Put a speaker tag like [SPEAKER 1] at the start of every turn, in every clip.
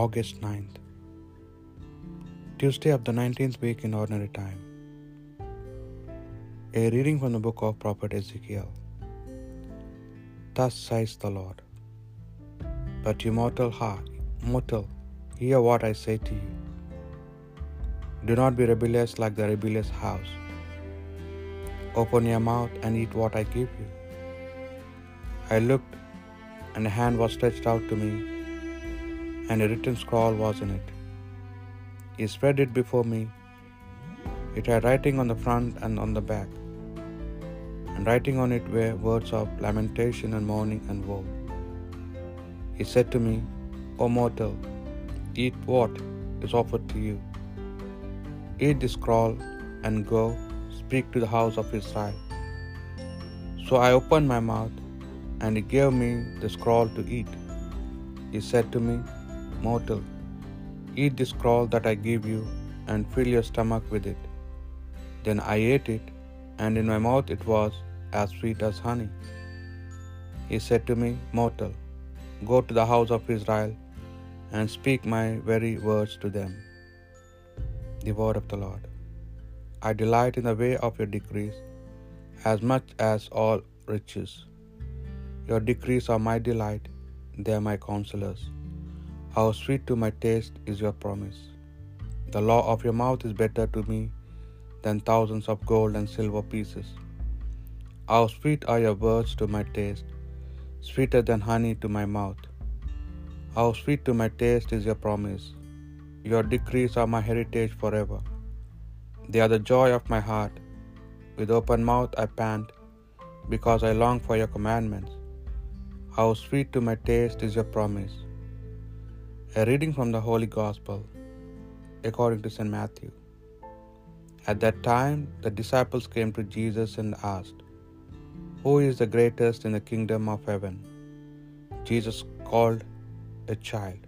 [SPEAKER 1] August 9th, Tuesday of the 19th week in Ordinary Time. A reading from the book of Prophet Ezekiel. Thus says the Lord, But you mortal heart, mortal, hear what I say to you. Do not be rebellious like the rebellious house. Open your mouth and eat what I give you. I looked, and a hand was stretched out to me, and a written scroll was in it. He spread it before me. It had writing on the front and on the back, and writing on it were words of lamentation and mourning and woe. He said to me, O mortal, eat what is offered to you. Eat this scroll and go speak to the house of Israel. So I opened my mouth, and he gave me the scroll to eat. He said to me, Mortal, eat this scroll that I give you, and fill your stomach with it. Then I ate it, and in my mouth it was as sweet as honey. He said to me, Mortal, go to the house of Israel, and speak my very words to them. The word of the Lord. I delight in the way of your decrees as much as all riches. Your decrees are my delight, they are my counselors. How sweet to my taste is your promise. The law of your mouth is better to me than thousands of gold and silver pieces. How sweet are your words to my taste, sweeter than honey to my mouth. How sweet to my taste is your promise. Your decrees are my heritage forever. They are the joy of my heart. With open mouth I pant, because I long for your commandments. How sweet to my taste is your promise. A reading from the Holy Gospel according to St. Matthew. At that time, the disciples came to Jesus and asked, Who is the greatest in the kingdom of heaven? Jesus called a child,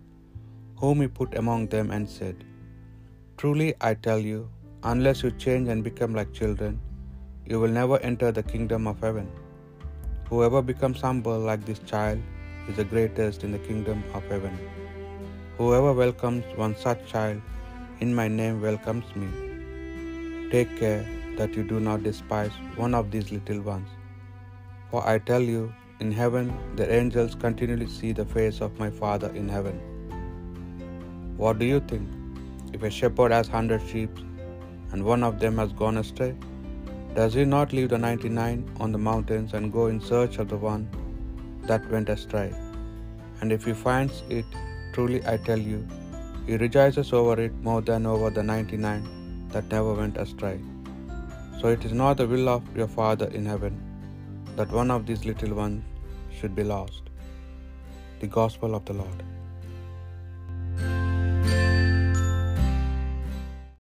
[SPEAKER 1] whom he put among them, and said, Truly I tell you, unless you change and become like children, you will never enter the kingdom of heaven. Whoever becomes humble like this child is the greatest in the kingdom of heaven. Whoever welcomes one such child in my name welcomes me. Take care that you do not despise one of these little ones. For I tell you, in heaven the angels continually see the face of my Father in heaven. What do you think? If a shepherd has hundred sheep and one of them has gone astray, does he not leave the ninety nine on the mountains and go in search of the one that went astray? And if he finds it, truly I tell you, he rejoices over it more than over the ninety nine that never went astray. So it is not the will of your Father in heaven that one of these little ones should be lost. The Gospel of the Lord.